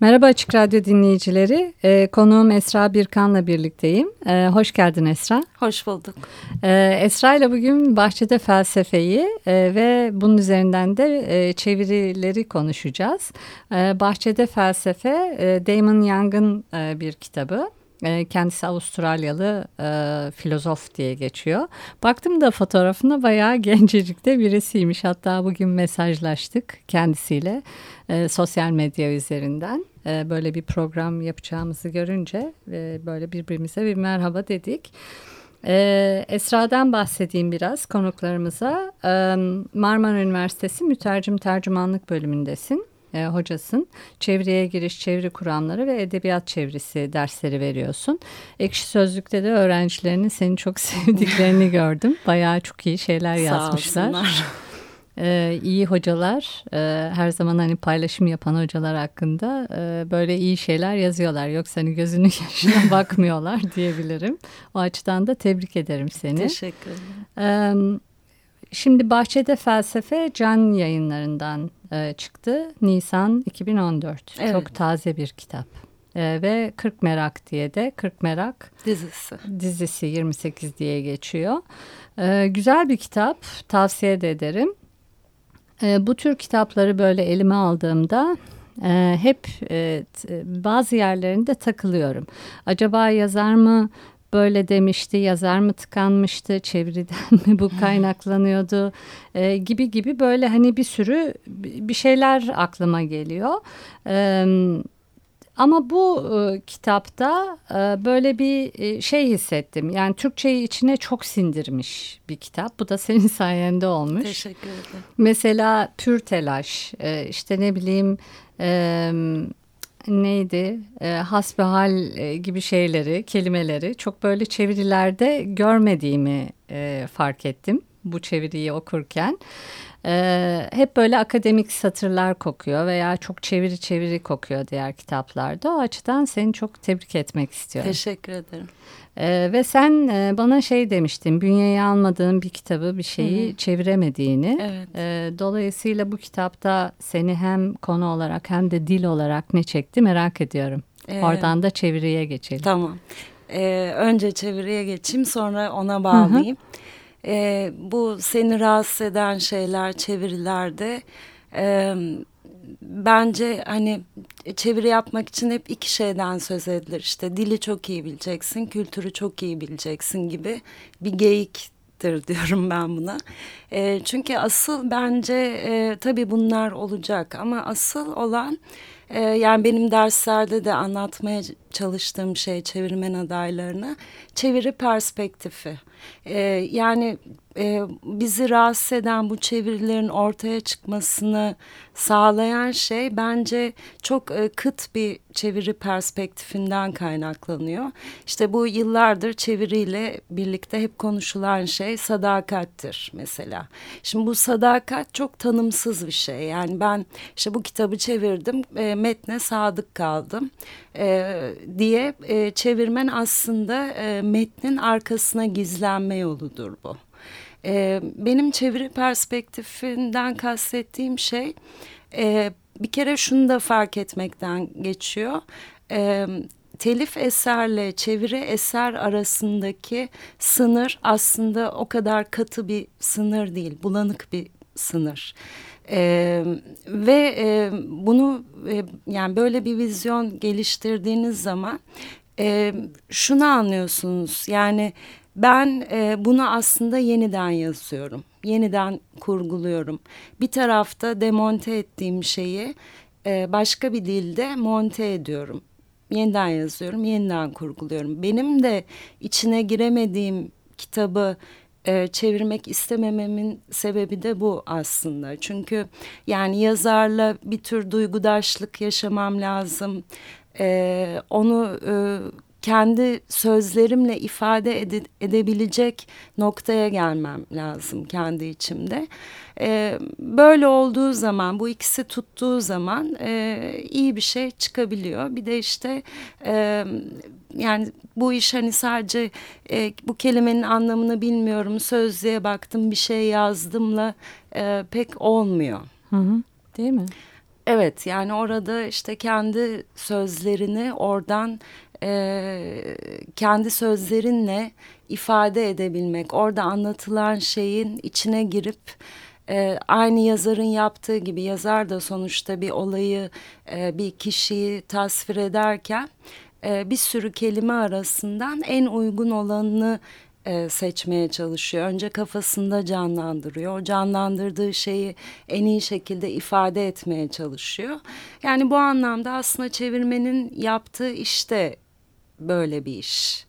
Merhaba Açık Radyo dinleyicileri. Ee, konuğum Esra Birkan'la birlikteyim. Ee, hoş geldin Esra. Hoş bulduk. Ee, Esra ile bugün bahçede felsefeyi e, ve bunun üzerinden de e, çevirileri konuşacağız. Ee, bahçede felsefe e, Damon Young'ın e, bir kitabı. E, kendisi Avustralyalı e, filozof diye geçiyor. Baktım da fotoğrafına bayağı gencecikte birisiymiş. Hatta bugün mesajlaştık kendisiyle e, sosyal medya üzerinden. E, böyle bir program yapacağımızı görünce e, böyle birbirimize bir merhaba dedik. Ee, Esra'dan bahsedeyim biraz konuklarımıza. Ee, Marmara Üniversitesi Mütercim Tercümanlık bölümündesin e, hocasın. Çevreye giriş, çeviri kuramları ve edebiyat çevirisi dersleri veriyorsun. Ekşi Sözlük'te de öğrencilerinin seni çok sevdiklerini gördüm. Bayağı çok iyi şeyler yazmışlar. Sağ Ee, iyi hocalar e, her zaman hani paylaşım yapan hocalar hakkında e, böyle iyi şeyler yazıyorlar. Yoksa hani gözünün yaşına bakmıyorlar diyebilirim. O açıdan da tebrik ederim seni. Teşekkür ederim. Ee, Şimdi Bahçede Felsefe Can yayınlarından e, çıktı. Nisan 2014. Evet. Çok taze bir kitap. E, ve 40 Merak diye de 40 Merak dizisi. Dizisi 28 diye geçiyor. E, güzel bir kitap. Tavsiye de ederim. E, bu tür kitapları böyle elime aldığımda e, hep e, bazı yerlerinde takılıyorum. Acaba yazar mı böyle demişti, yazar mı tıkanmıştı, çeviriden mi bu kaynaklanıyordu e, gibi gibi böyle hani bir sürü bir şeyler aklıma geliyor. E, ama bu e, kitapta e, böyle bir e, şey hissettim. Yani Türkçeyi içine çok sindirmiş bir kitap. Bu da senin sayende olmuş. Teşekkür ederim. Mesela pür telaş, e, işte ne bileyim... E, neydi? E, hasbihal gibi şeyleri kelimeleri çok böyle çevirilerde görmediğimi e, fark ettim bu çeviriyi okurken. Ee, hep böyle akademik satırlar kokuyor veya çok çeviri çeviri kokuyor diğer kitaplarda. O açıdan seni çok tebrik etmek istiyorum. Teşekkür ederim. Ee, ve sen e, bana şey demiştin, bünyeye almadığın bir kitabı, bir şeyi Hı-hı. çeviremediğini. Evet. Ee, dolayısıyla bu kitapta seni hem konu olarak hem de dil olarak ne çekti merak ediyorum. Ee, Oradan da çeviriye geçelim. Tamam. Ee, önce çeviriye geçeyim sonra ona bağlayayım. Ee, bu seni rahatsız eden şeyler çevirilerde... E, bence hani çeviri yapmak için hep iki şeyden söz edilir. İşte dili çok iyi bileceksin, kültürü çok iyi bileceksin gibi bir geyiktir diyorum ben buna. E, çünkü asıl bence e, tabii bunlar olacak ama asıl olan e, yani benim derslerde de anlatmaya çalıştığım şey çevirmen adaylarına çeviri perspektifi. E, yani e, bizi rahatsız eden bu çevirilerin ortaya çıkmasını sağlayan şey bence çok e, kıt bir çeviri perspektifinden kaynaklanıyor. İşte bu yıllardır çeviriyle birlikte hep konuşulan şey sadakattir mesela. Şimdi bu sadakat çok tanımsız bir şey. Yani ben işte bu kitabı çevirdim, e, metne sadık kaldım e, diye e, çevirmen aslında e, metnin arkasına gizlenme yoludur bu. E, benim çeviri perspektifinden kastettiğim şey e, bir kere şunu da fark etmekten geçiyor. E, telif eserle çeviri eser arasındaki sınır aslında o kadar katı bir sınır değil, bulanık bir sınır. Ee, ve e, bunu e, yani böyle bir vizyon geliştirdiğiniz zaman e, şunu anlıyorsunuz yani ben e, bunu aslında yeniden yazıyorum. Yeniden kurguluyorum. Bir tarafta demonte ettiğim şeyi e, başka bir dilde monte ediyorum. Yeniden yazıyorum, yeniden kurguluyorum. Benim de içine giremediğim kitabı e, çevirmek istemememin sebebi de bu aslında. Çünkü yani yazarla bir tür duygudaşlık yaşamam lazım. E, onu e, kendi sözlerimle ifade ede, edebilecek noktaya gelmem lazım kendi içimde. E, böyle olduğu zaman bu ikisi tuttuğu zaman e, iyi bir şey çıkabiliyor. Bir de işte e, yani bu iş hani sadece e, bu kelimenin anlamını bilmiyorum sözlüğe baktım bir şey yazdımla e, pek olmuyor. Hı hı, değil mi? Evet yani orada işte kendi sözlerini oradan e, kendi sözlerinle ifade edebilmek, orada anlatılan şeyin içine girip e, aynı yazarın yaptığı gibi yazar da sonuçta bir olayı, e, bir kişiyi tasvir ederken e, bir sürü kelime arasından en uygun olanını e, seçmeye çalışıyor. Önce kafasında canlandırıyor. O canlandırdığı şeyi en iyi şekilde ifade etmeye çalışıyor. Yani bu anlamda aslında çevirmenin yaptığı işte böyle bir iş.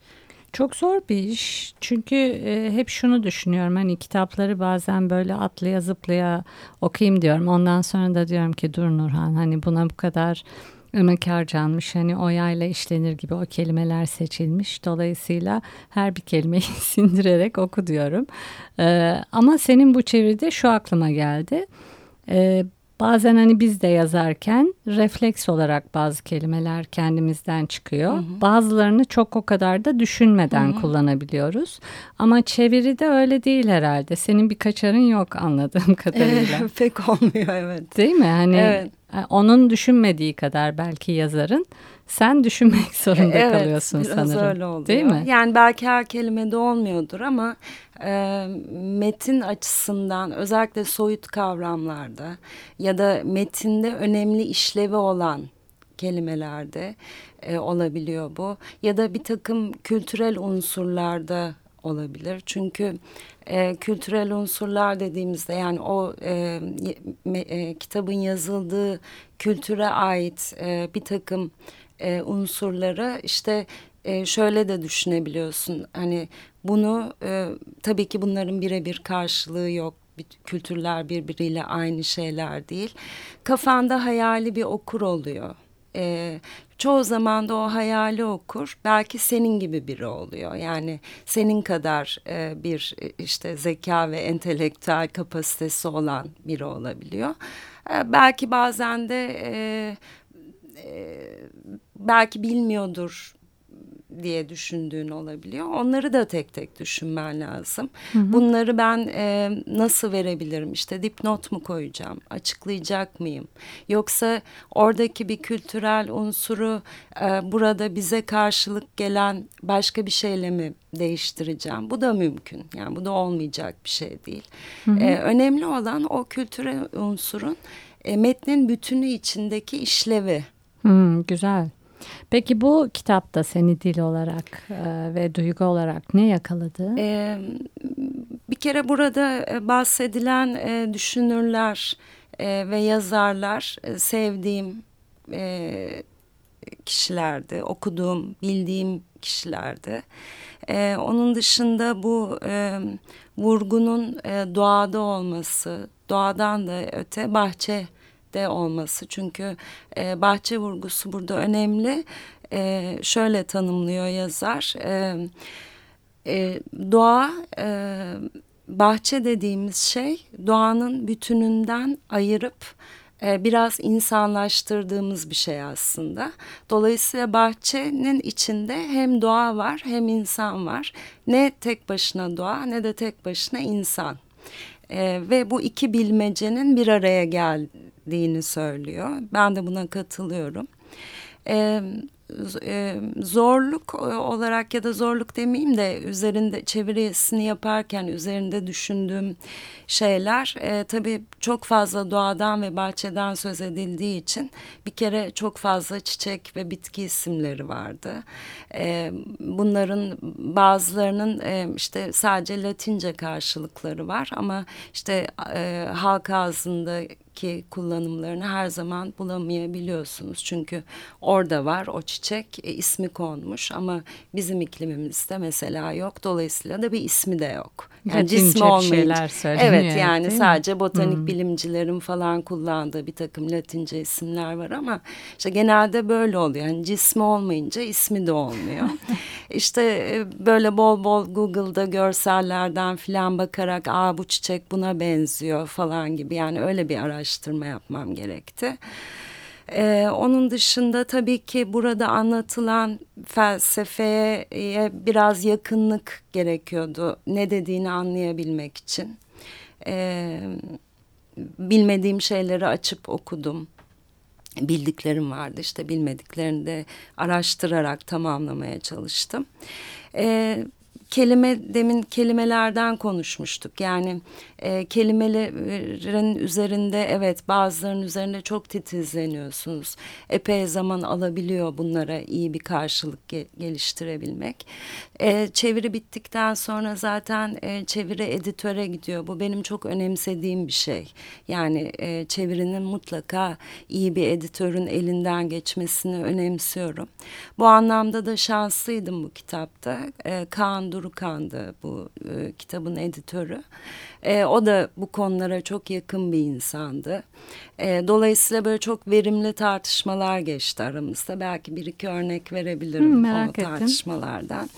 Çok zor bir iş. Çünkü e, hep şunu düşünüyorum. Hani kitapları bazen böyle atlaya zıplaya okuyayım diyorum. Ondan sonra da diyorum ki dur Nurhan hani buna bu kadar emek harcanmış hani o yayla işlenir gibi o kelimeler seçilmiş. Dolayısıyla her bir kelimeyi sindirerek oku diyorum. Ee, ama senin bu çeviride şu aklıma geldi. Ee, Bazen hani biz de yazarken refleks olarak bazı kelimeler kendimizden çıkıyor. Hı hı. Bazılarını çok o kadar da düşünmeden hı hı. kullanabiliyoruz. Ama çeviride öyle değil herhalde. Senin bir kaçarın yok anladığım kadarıyla. Pek olmuyor evet. Değil mi? Hani evet. E, onun düşünmediği kadar belki yazarın sen düşünmek zorunda evet, kalıyorsun sanırım. Evet öyle oluyor. Değil mi? Yani belki her kelimede olmuyordur ama e, metin açısından özellikle soyut kavramlarda ya da metinde önemli işlevi olan kelimelerde e, olabiliyor bu. Ya da bir takım kültürel unsurlarda olabilir. Çünkü e, kültürel unsurlar dediğimizde yani o e, e, kitabın yazıldığı kültüre ait e, bir takım e, unsurları işte e, şöyle de düşünebiliyorsun. Hani bunu e, tabii ki bunların birebir karşılığı yok. Kültürler birbiriyle aynı şeyler değil. Kafanda hayali bir okur oluyor. E, çoğu zaman da o hayali okur belki senin gibi biri oluyor. Yani senin kadar e, bir işte zeka ve entelektüel kapasitesi olan biri olabiliyor. E, belki bazen de e, e, belki bilmiyordur diye düşündüğün olabiliyor. Onları da tek tek düşünmen lazım. Hı hı. Bunları ben e, nasıl verebilirim? İşte dipnot mu koyacağım? Açıklayacak mıyım? Yoksa oradaki bir kültürel unsuru e, burada bize karşılık gelen başka bir şeyle mi değiştireceğim? Bu da mümkün. Yani bu da olmayacak bir şey değil. Hı hı. E, önemli olan o kültürel unsurun e, metnin bütünü içindeki işlevi. Hmm, güzel. Peki bu kitapta seni dil olarak e, ve duygu olarak ne yakaladı? Ee, bir kere burada e, bahsedilen e, düşünürler e, ve yazarlar e, sevdiğim e, kişilerdi, okuduğum, bildiğim kişilerdi. E, onun dışında bu e, vurgunun e, doğada olması, doğadan da öte bahçe de olması. Çünkü e, bahçe vurgusu burada önemli. E, şöyle tanımlıyor yazar. E, e, doğa, e, bahçe dediğimiz şey doğanın bütününden ayırıp e, biraz insanlaştırdığımız bir şey aslında. Dolayısıyla bahçenin içinde hem doğa var hem insan var. Ne tek başına doğa ne de tek başına insan. E, ve bu iki bilmecenin bir araya geldiğini söylüyor. Ben de buna katılıyorum. E, e, zorluk olarak ya da zorluk demeyeyim de üzerinde çevirisini yaparken üzerinde düşündüğüm şeyler e, tabii çok fazla doğadan ve bahçeden söz edildiği için bir kere çok fazla çiçek ve bitki isimleri vardı. E, bunların bazılarının e, işte sadece Latince karşılıkları var ama işte e, halk ağzında ki kullanımlarını her zaman bulamayabiliyorsunuz. Çünkü orada var o çiçek e, ismi konmuş ama bizim iklimimizde mesela yok. Dolayısıyla da bir ismi de yok. Yani cismi olmayınca. Evet yani sadece botanik hmm. bilimcilerin falan kullandığı bir takım Latince isimler var ama işte genelde böyle oluyor. Yani cismi olmayınca ismi de olmuyor. işte e, böyle bol bol Google'da görsellerden filan bakarak aa bu çiçek buna benziyor falan gibi yani öyle bir araştırma yapmam gerekti. Ee, onun dışında tabii ki burada anlatılan felsefeye biraz yakınlık gerekiyordu. Ne dediğini anlayabilmek için. Ee, bilmediğim şeyleri açıp okudum. bildiklerim vardı işte bilmediklerini de araştırarak tamamlamaya çalıştım. E, kelime demin kelimelerden konuşmuştuk. Yani e, kelimelerin üzerinde evet bazılarının üzerinde çok titizleniyorsunuz. Epey zaman alabiliyor bunlara iyi bir karşılık ge geliştirebilmek. E, çeviri bittikten sonra zaten e, çeviri editöre gidiyor. Bu benim çok önemsediğim bir şey. Yani e, çevirinin mutlaka iyi bir editörün elinden geçmesini önemsiyorum. Bu anlamda da şanslıydım bu kitapta. E, Kaan Durukan'dı bu e, kitabın editörü. E, o da bu konulara çok yakın bir insandı. E, dolayısıyla böyle çok verimli tartışmalar geçti aramızda. Belki bir iki örnek verebilirim Hı, o tartışmalardan.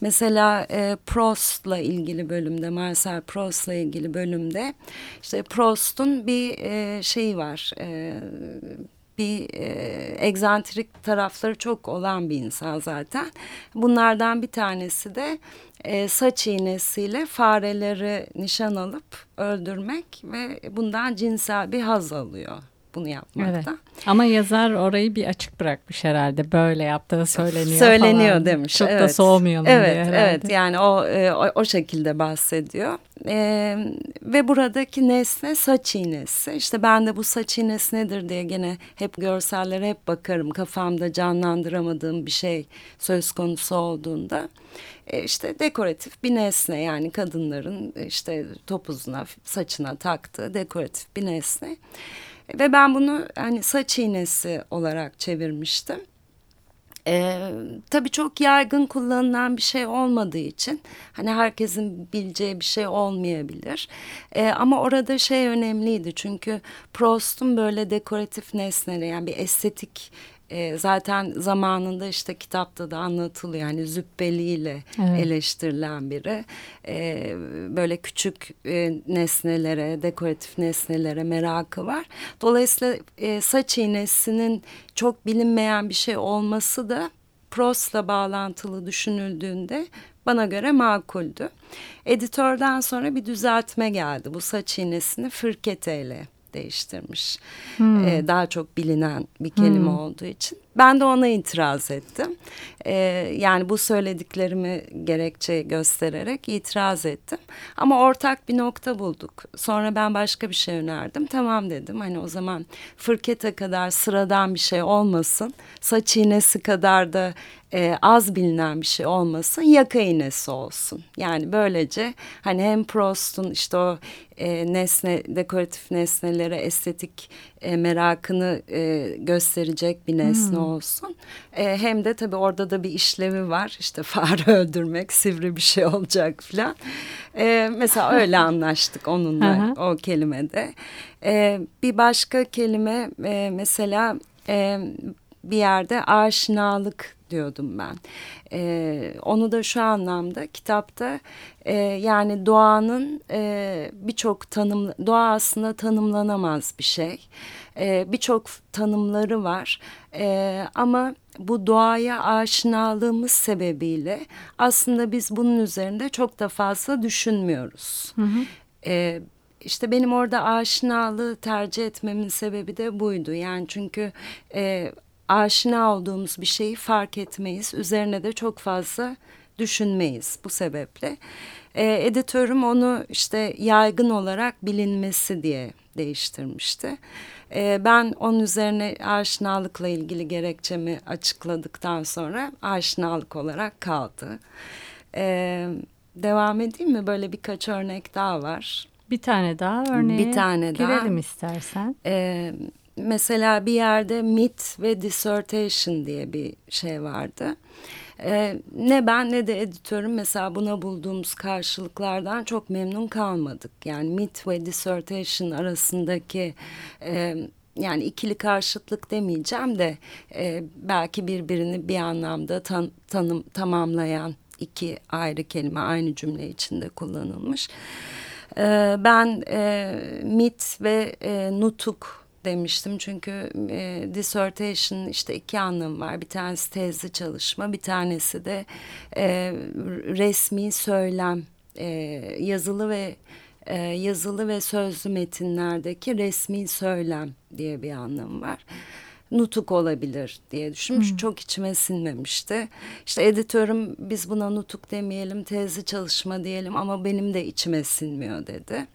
Mesela e, Prost'la ilgili bölümde, Marcel Prost'la ilgili bölümde işte Prost'un bir e, şeyi var. E, bir e, egzantrik tarafları çok olan bir insan zaten. Bunlardan bir tanesi de e, saç iğnesiyle fareleri nişan alıp öldürmek ve bundan cinsel bir haz alıyor bunu yapmakta. Evet. Ama yazar orayı bir açık bırakmış herhalde. Böyle yaptığı söyleniyor Söyleniyor falan. demiş. Çok evet. da soğumayalım evet, diye herhalde. Evet yani o, e, o, o şekilde bahsediyor. Ee, ve buradaki nesne saç iğnesi. İşte ben de bu saç iğnesi nedir diye gene hep görsellere hep bakarım. Kafamda canlandıramadığım bir şey söz konusu olduğunda. E, işte dekoratif bir nesne yani kadınların işte topuzuna saçına taktığı dekoratif bir nesne. Ve ben bunu hani saç iğnesi olarak çevirmiştim. Ee, tabii çok yaygın kullanılan bir şey olmadığı için hani herkesin bileceği bir şey olmayabilir. Ee, ama orada şey önemliydi çünkü Prost'un böyle dekoratif nesneleri yani bir estetik e, zaten zamanında işte kitapta da anlatılıyor yani züppeliyle evet. eleştirilen biri e, böyle küçük e, nesnelere dekoratif nesnelere merakı var dolayısıyla e, saç iğnesinin çok bilinmeyen bir şey olması da Prost'la bağlantılı düşünüldüğünde bana göre makuldü. Editörden sonra bir düzeltme geldi. Bu saç iğnesini fırketeyle değiştirmiş. Hmm. Ee, daha çok bilinen bir kelime hmm. olduğu için. Ben de ona itiraz ettim. Ee, yani bu söylediklerimi gerekçe göstererek itiraz ettim. Ama ortak bir nokta bulduk. Sonra ben başka bir şey önerdim. Tamam dedim. Hani o zaman fırkete kadar sıradan bir şey olmasın. Saç iğnesi kadar da e, az bilinen bir şey olmasın. Yaka iğnesi olsun. Yani böylece hani hem Prost'un işte o e, nesne dekoratif nesnelere estetik e, merakını e, gösterecek bir nesne hmm. Olsun. E, hem de tabii orada da bir işlevi var. İşte fare öldürmek, sivri bir şey olacak falan. E, mesela öyle anlaştık onunla o kelimede. E, bir başka kelime e, mesela e, bir yerde aşinalık diyordum ben. E, onu da şu anlamda kitapta e, yani doğanın e, birçok tanım doğa aslında tanımlanamaz bir şey. E, birçok tanımları var e, ama bu doğaya aşinalığımız sebebiyle aslında biz bunun üzerinde çok da fazla düşünmüyoruz. Hı hı. E, işte benim orada aşinalığı tercih etmemin sebebi de buydu. Yani çünkü e, aşina olduğumuz bir şeyi fark etmeyiz. Üzerine de çok fazla düşünmeyiz bu sebeple. E, editörüm onu işte yaygın olarak bilinmesi diye değiştirmişti. E, ben onun üzerine aşinalıkla ilgili gerekçemi açıkladıktan sonra aşinalık olarak kaldı. E, devam edeyim mi? Böyle birkaç örnek daha var. Bir tane daha örneğe bir tane girelim daha. istersen. Evet mesela bir yerde mit ve dissertation diye bir şey vardı. Ee, ne ben ne de editörüm mesela buna bulduğumuz karşılıklardan çok memnun kalmadık. Yani mit ve dissertation arasındaki e, yani ikili karşıtlık demeyeceğim de e, belki birbirini bir anlamda tan tanım tamamlayan iki ayrı kelime aynı cümle içinde kullanılmış. E, ben e, mit ve e, nutuk demiştim çünkü e, dissertation işte iki anlamı var. Bir tanesi tezli çalışma, bir tanesi de e, resmi söylem, e, yazılı ve e, yazılı ve sözlü metinlerdeki resmi söylem diye bir anlamı var. Nutuk olabilir diye düşünmüş. Hmm. Çok içime sinmemişti. İşte editörüm biz buna nutuk demeyelim, tezi çalışma diyelim ama benim de içime sinmiyor dedi.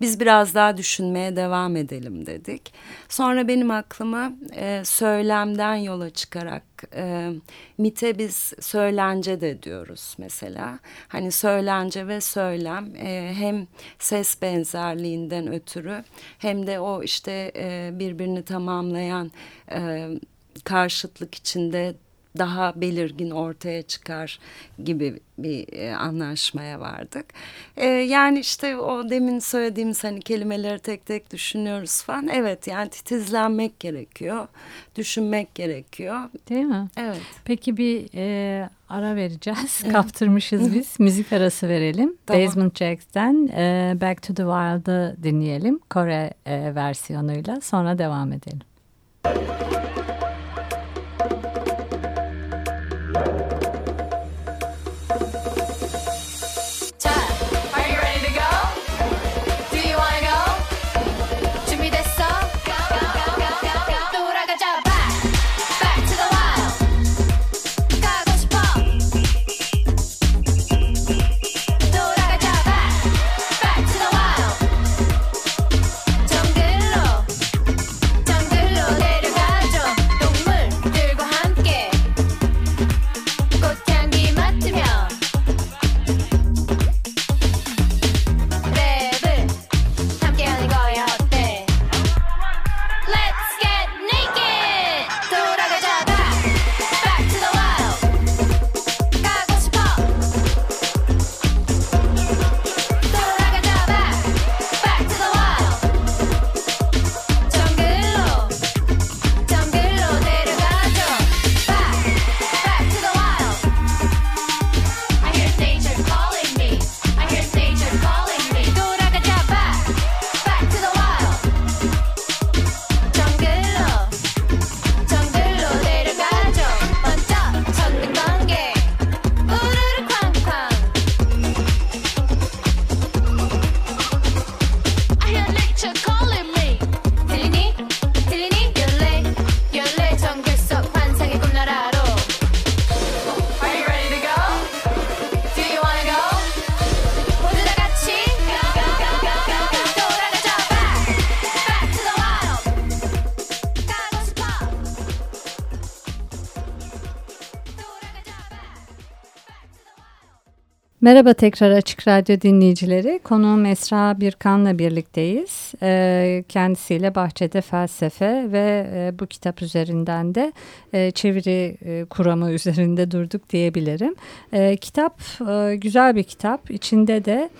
Biz biraz daha düşünmeye devam edelim dedik. Sonra benim aklıma e, söylemden yola çıkarak e, MIT'e biz söylence de diyoruz mesela. Hani söylence ve söylem e, hem ses benzerliğinden ötürü hem de o işte e, birbirini tamamlayan e, karşıtlık içinde daha belirgin ortaya çıkar gibi bir e, anlaşmaya vardık. E, yani işte o demin söylediğimiz hani kelimeleri tek tek düşünüyoruz falan. Evet yani titizlenmek gerekiyor. Düşünmek gerekiyor. Değil mi? Evet. Peki bir e, ara vereceğiz. Kaptırmışız biz. Müzik arası verelim. Tamam. Basement Jacks'ten e, Back to the Wild'ı dinleyelim. Kore e, versiyonuyla. Sonra devam edelim. Merhaba tekrar Açık Radyo dinleyicileri. Konuğum Esra Birkan'la birlikteyiz. Ee, kendisiyle Bahçede Felsefe ve e, bu kitap üzerinden de e, çeviri e, kuramı üzerinde durduk diyebilirim. E, kitap güzel bir kitap. İçinde de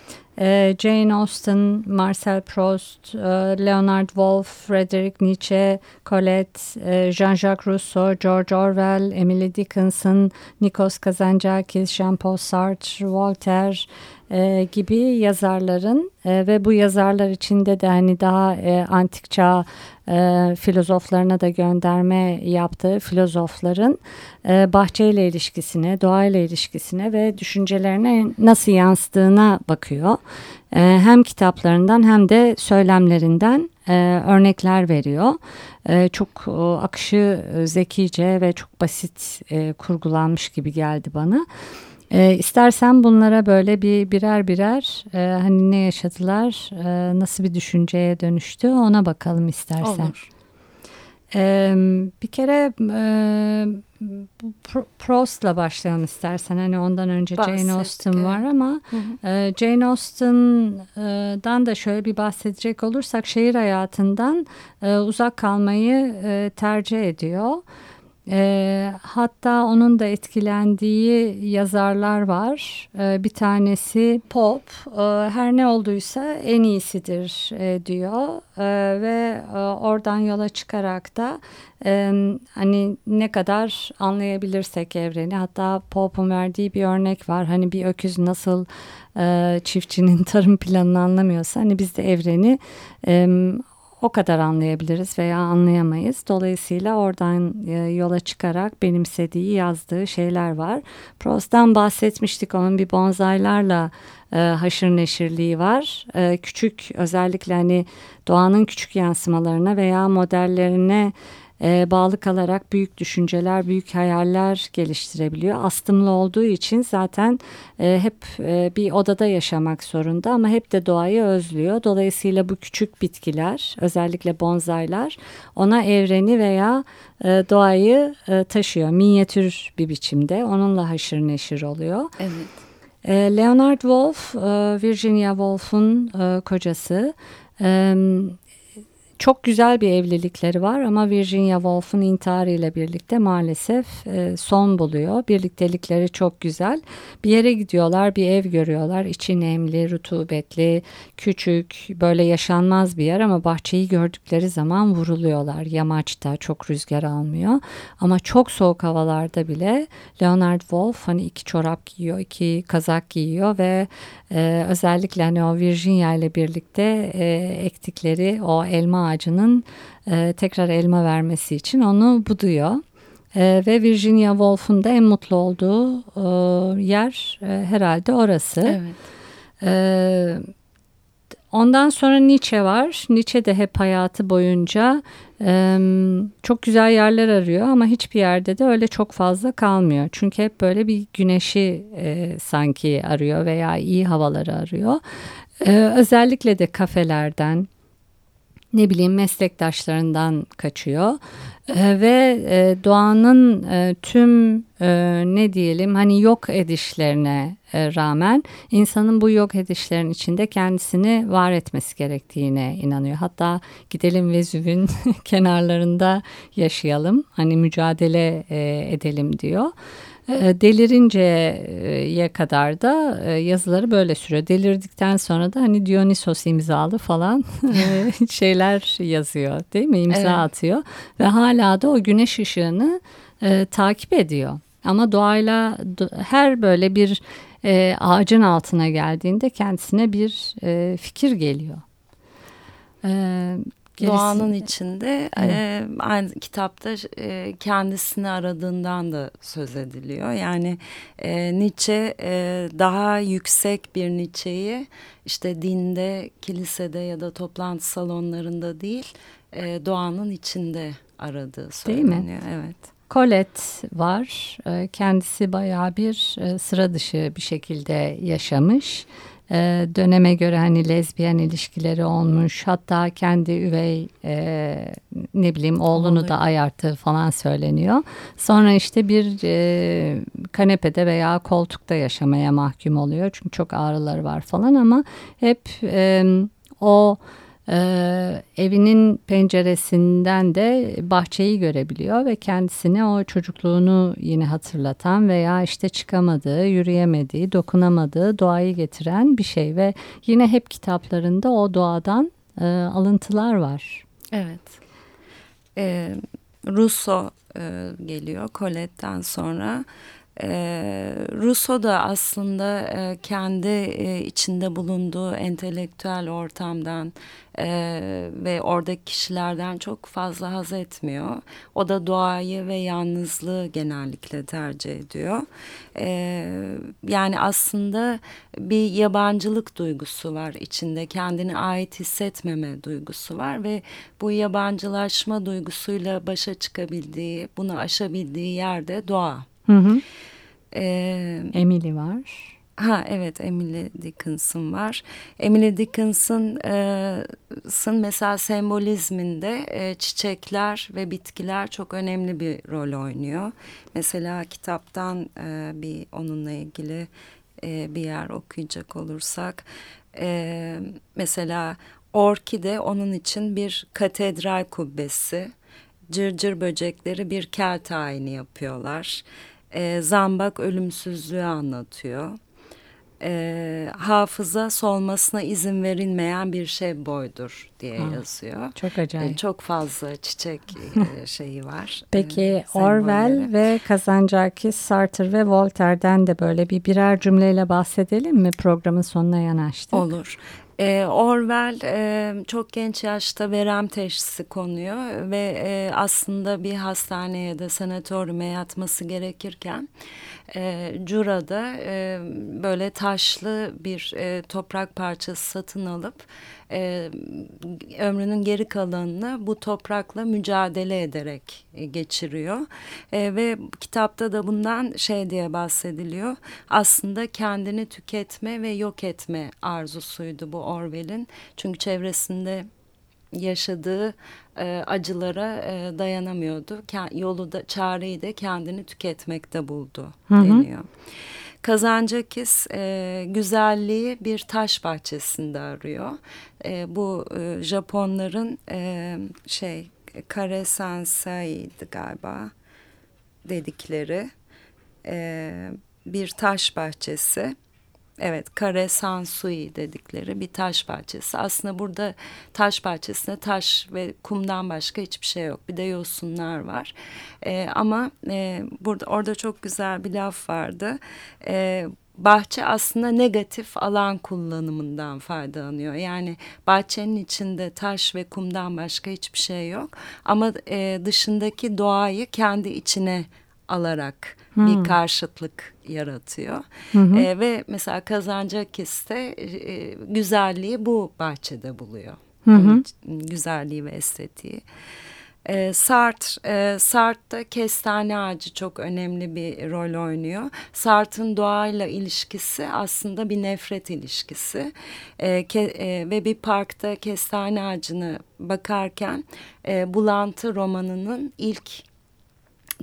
ee, Jane Austen, Marcel Proust, e, Leonard Wolff, Frederick Nietzsche, Colette, e, Jean-Jacques Rousseau, George Orwell, Emily Dickinson, Nikos Kazantzakis, Jean-Paul Sartre, Voltaire e, gibi yazarların ve bu yazarlar içinde de hani daha antik çağ e, filozoflarına da gönderme yaptığı filozofların e, bahçeyle ilişkisine, doğayla ilişkisine ve düşüncelerine nasıl yansıdığına bakıyor. E, hem kitaplarından hem de söylemlerinden e, örnekler veriyor. E, çok e, akışı zekice ve çok basit e, kurgulanmış gibi geldi bana. E, istersen bunlara böyle bir birer birer e, hani ne yaşadılar, e, nasıl bir düşünceye dönüştü ona bakalım istersen. Olur. E, bir kere e, Prost'la başlayalım istersen. Hani ondan önce bahset, Jane Austen var ama hı hı. E, Jane Austen'dan da şöyle bir bahsedecek olursak şehir hayatından e, uzak kalmayı e, tercih ediyor. E, hatta onun da etkilendiği yazarlar var. E, bir tanesi Pop. E, her ne olduysa en iyisidir e, diyor e, ve e, oradan yola çıkarak da e, hani ne kadar anlayabilirsek evreni. Hatta Pop'un verdiği bir örnek var. Hani bir öküz nasıl e, çiftçinin tarım planını anlamıyorsa hani biz de evreni e, o kadar anlayabiliriz veya anlayamayız. Dolayısıyla oradan e, yola çıkarak benimsediği, yazdığı şeyler var. Proust'tan bahsetmiştik. Onun bir bonsailarla e, haşır neşirliği var. E, küçük özellikle hani doğanın küçük yansımalarına veya modellerine e, bağlı kalarak büyük düşünceler, büyük hayaller geliştirebiliyor. Astımlı olduğu için zaten e, hep e, bir odada yaşamak zorunda ama hep de doğayı özlüyor. Dolayısıyla bu küçük bitkiler, özellikle bonsailer ona evreni veya e, doğayı e, taşıyor. Minyatür bir biçimde. Onunla haşır neşir oluyor. Evet. E, Leonard Wolf, e, Virginia Woolf'un e, kocası. Çok güzel bir evlilikleri var ama Virginia Woolf'un intiharıyla birlikte maalesef e, son buluyor. Birliktelikleri çok güzel. Bir yere gidiyorlar, bir ev görüyorlar. İçi nemli, rutubetli, küçük, böyle yaşanmaz bir yer ama bahçeyi gördükleri zaman vuruluyorlar. Yamaçta çok rüzgar almıyor. Ama çok soğuk havalarda bile Leonard Wolf hani iki çorap giyiyor, iki kazak giyiyor ve e, özellikle hani o Virginia ile birlikte e, ektikleri o elma ağacının e, tekrar elma vermesi için onu buduyor. E, ve Virginia Woolf'un da en mutlu olduğu e, yer e, herhalde orası. Evet. E, ondan sonra Nietzsche var. Nietzsche de hep hayatı boyunca e, çok güzel yerler arıyor ama hiçbir yerde de öyle çok fazla kalmıyor. Çünkü hep böyle bir güneşi e, sanki arıyor veya iyi havaları arıyor. E, özellikle de kafelerden, ne bileyim meslektaşlarından kaçıyor e, ve e, doğanın e, tüm e, ne diyelim hani yok edişlerine rağmen insanın bu yok edişlerin içinde kendisini var etmesi gerektiğine inanıyor. Hatta gidelim Vezüv'ün kenarlarında yaşayalım hani mücadele edelim diyor. E, delirinceye kadar da e, yazıları böyle sürüyor. Delirdikten sonra da hani Dionysos imzalı falan e, şeyler yazıyor değil mi? İmza evet. atıyor ve hala da o güneş ışığını e, takip ediyor. Ama doğayla her böyle bir e, ağacın altına geldiğinde kendisine bir e, fikir geliyor. E, Gerisi, Doğanın içinde evet. e, aynı kitapta e, kendisini aradığından da söz ediliyor. Yani e, Nietzsche e, daha yüksek bir Nietzsche'yi işte dinde, kilisede ya da toplantı salonlarında değil e, doğanın içinde aradığı söyleniyor. Değil mi? Evet. Colette var. E, kendisi bayağı bir e, sıra dışı bir şekilde yaşamış e, döneme göre hani lezbiyen ilişkileri olmuş hatta kendi üvey e, ne bileyim oğlunu Olur. da ayarttığı falan söyleniyor. Sonra işte bir e, kanepede veya koltukta yaşamaya mahkum oluyor çünkü çok ağrıları var falan ama hep e, o ee, evinin penceresinden de bahçeyi görebiliyor ve kendisine o çocukluğunu yine hatırlatan veya işte çıkamadığı, yürüyemediği, dokunamadığı doğayı getiren bir şey ve yine hep kitaplarında o doğadan e, alıntılar var. Evet. Ee, Rousseau e, geliyor Colette'den sonra. E, Rousseau da aslında e, kendi e, içinde bulunduğu entelektüel ortamdan e, ve oradaki kişilerden çok fazla haz etmiyor. O da doğayı ve yalnızlığı genellikle tercih ediyor. E, yani aslında bir yabancılık duygusu var içinde. Kendine ait hissetmeme duygusu var ve bu yabancılaşma duygusuyla başa çıkabildiği, bunu aşabildiği yerde doğa. Hı hı. Ee, Emily var. Ha evet Emily Dickinson var. Emily Dickinson'ın e, mesela sembolizminde e, çiçekler ve bitkiler çok önemli bir rol oynuyor. Mesela kitaptan e, bir onunla ilgili e, bir yer okuyacak olursak e, mesela orkide onun için bir katedral kubbesi. Cırcır böcekleri bir kel tayini yapıyorlar. E, zambak ölümsüzlüğü anlatıyor e, hafıza solmasına izin verilmeyen bir şey boydur diye ha, yazıyor. Çok acayip. E, çok fazla çiçek e, şeyi var. Peki e, Orwell ve Kazancakis, Sartre ve Voltaire'den de böyle bir birer cümleyle bahsedelim mi? Programın sonuna yanaştık. Olur. E, Orwell e, çok genç yaşta verem teşhisi konuyor ve e, aslında bir hastaneye da sanatoryuma yatması gerekirken e, Cura'da e, böyle taşlı bir e, toprak parçası satın alıp e, ömrünün geri kalanını bu toprakla mücadele ederek e, geçiriyor. E, ve kitapta da bundan şey diye bahsediliyor. Aslında kendini tüketme ve yok etme arzusuydu bu Orwell'in. Çünkü çevresinde yaşadığı e, acılara e, dayanamıyordu. Yolu da çareyi de kendini tüketmekte buldu hı hı. deniyor. Kazancakis e, güzelliği bir taş bahçesinde arıyor. E, bu e, Japonların e, şey kare galiba dedikleri e, bir taş bahçesi. Evet, kare sansui dedikleri bir taş bahçesi. Aslında burada taş bahçesinde taş ve kumdan başka hiçbir şey yok. Bir de yosunlar var. E, ama e, burada orada çok güzel bir laf vardı. E, bahçe aslında negatif alan kullanımından faydalanıyor. Yani bahçenin içinde taş ve kumdan başka hiçbir şey yok. Ama e, dışındaki doğayı kendi içine alarak hmm. bir karşıtlık yaratıyor. Hı E, ve mesela Kazancakis de e, güzelliği bu bahçede buluyor. Hı hı. Güzelliği ve estetiği. E, Sartre, e, Sartre'da kestane ağacı çok önemli bir rol oynuyor. Sartre'ın doğayla ilişkisi aslında bir nefret ilişkisi. E, ke, e, ve bir parkta kestane ağacını bakarken e, Bulantı romanının ilk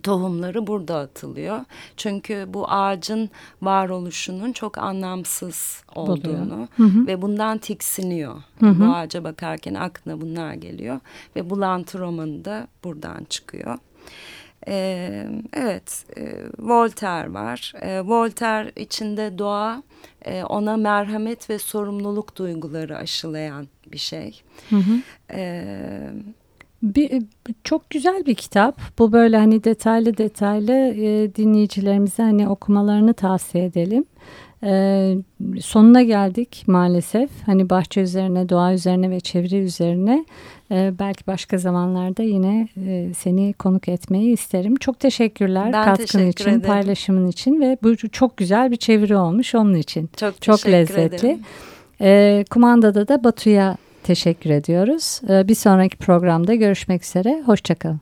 tohumları burada atılıyor. Çünkü bu ağacın varoluşunun çok anlamsız olduğunu hı hı. ve bundan tiksiniyor. Hı hı. Bu ağaca bakarken aklına bunlar geliyor ve bulantı romanı da buradan çıkıyor. Ee, evet, e, Voltaire var. E, Voltaire içinde doğa e, ona merhamet ve sorumluluk duyguları aşılayan bir şey. Hı hı. E, bir, e, çok güzel bir kitap. Bu böyle hani detaylı detaylı e, dinleyicilerimize hani okumalarını tavsiye edelim. E, sonuna geldik maalesef. Hani bahçe üzerine, doğa üzerine ve çevre üzerine e, belki başka zamanlarda yine e, seni konuk etmeyi isterim. Çok teşekkürler ben katkın teşekkür için, ederim. paylaşımın için ve bu çok güzel bir çeviri olmuş onun için. Çok, çok lezzetli. E, kumandada da Batu'ya teşekkür ediyoruz. Ee, bir sonraki programda görüşmek üzere. Hoşçakalın.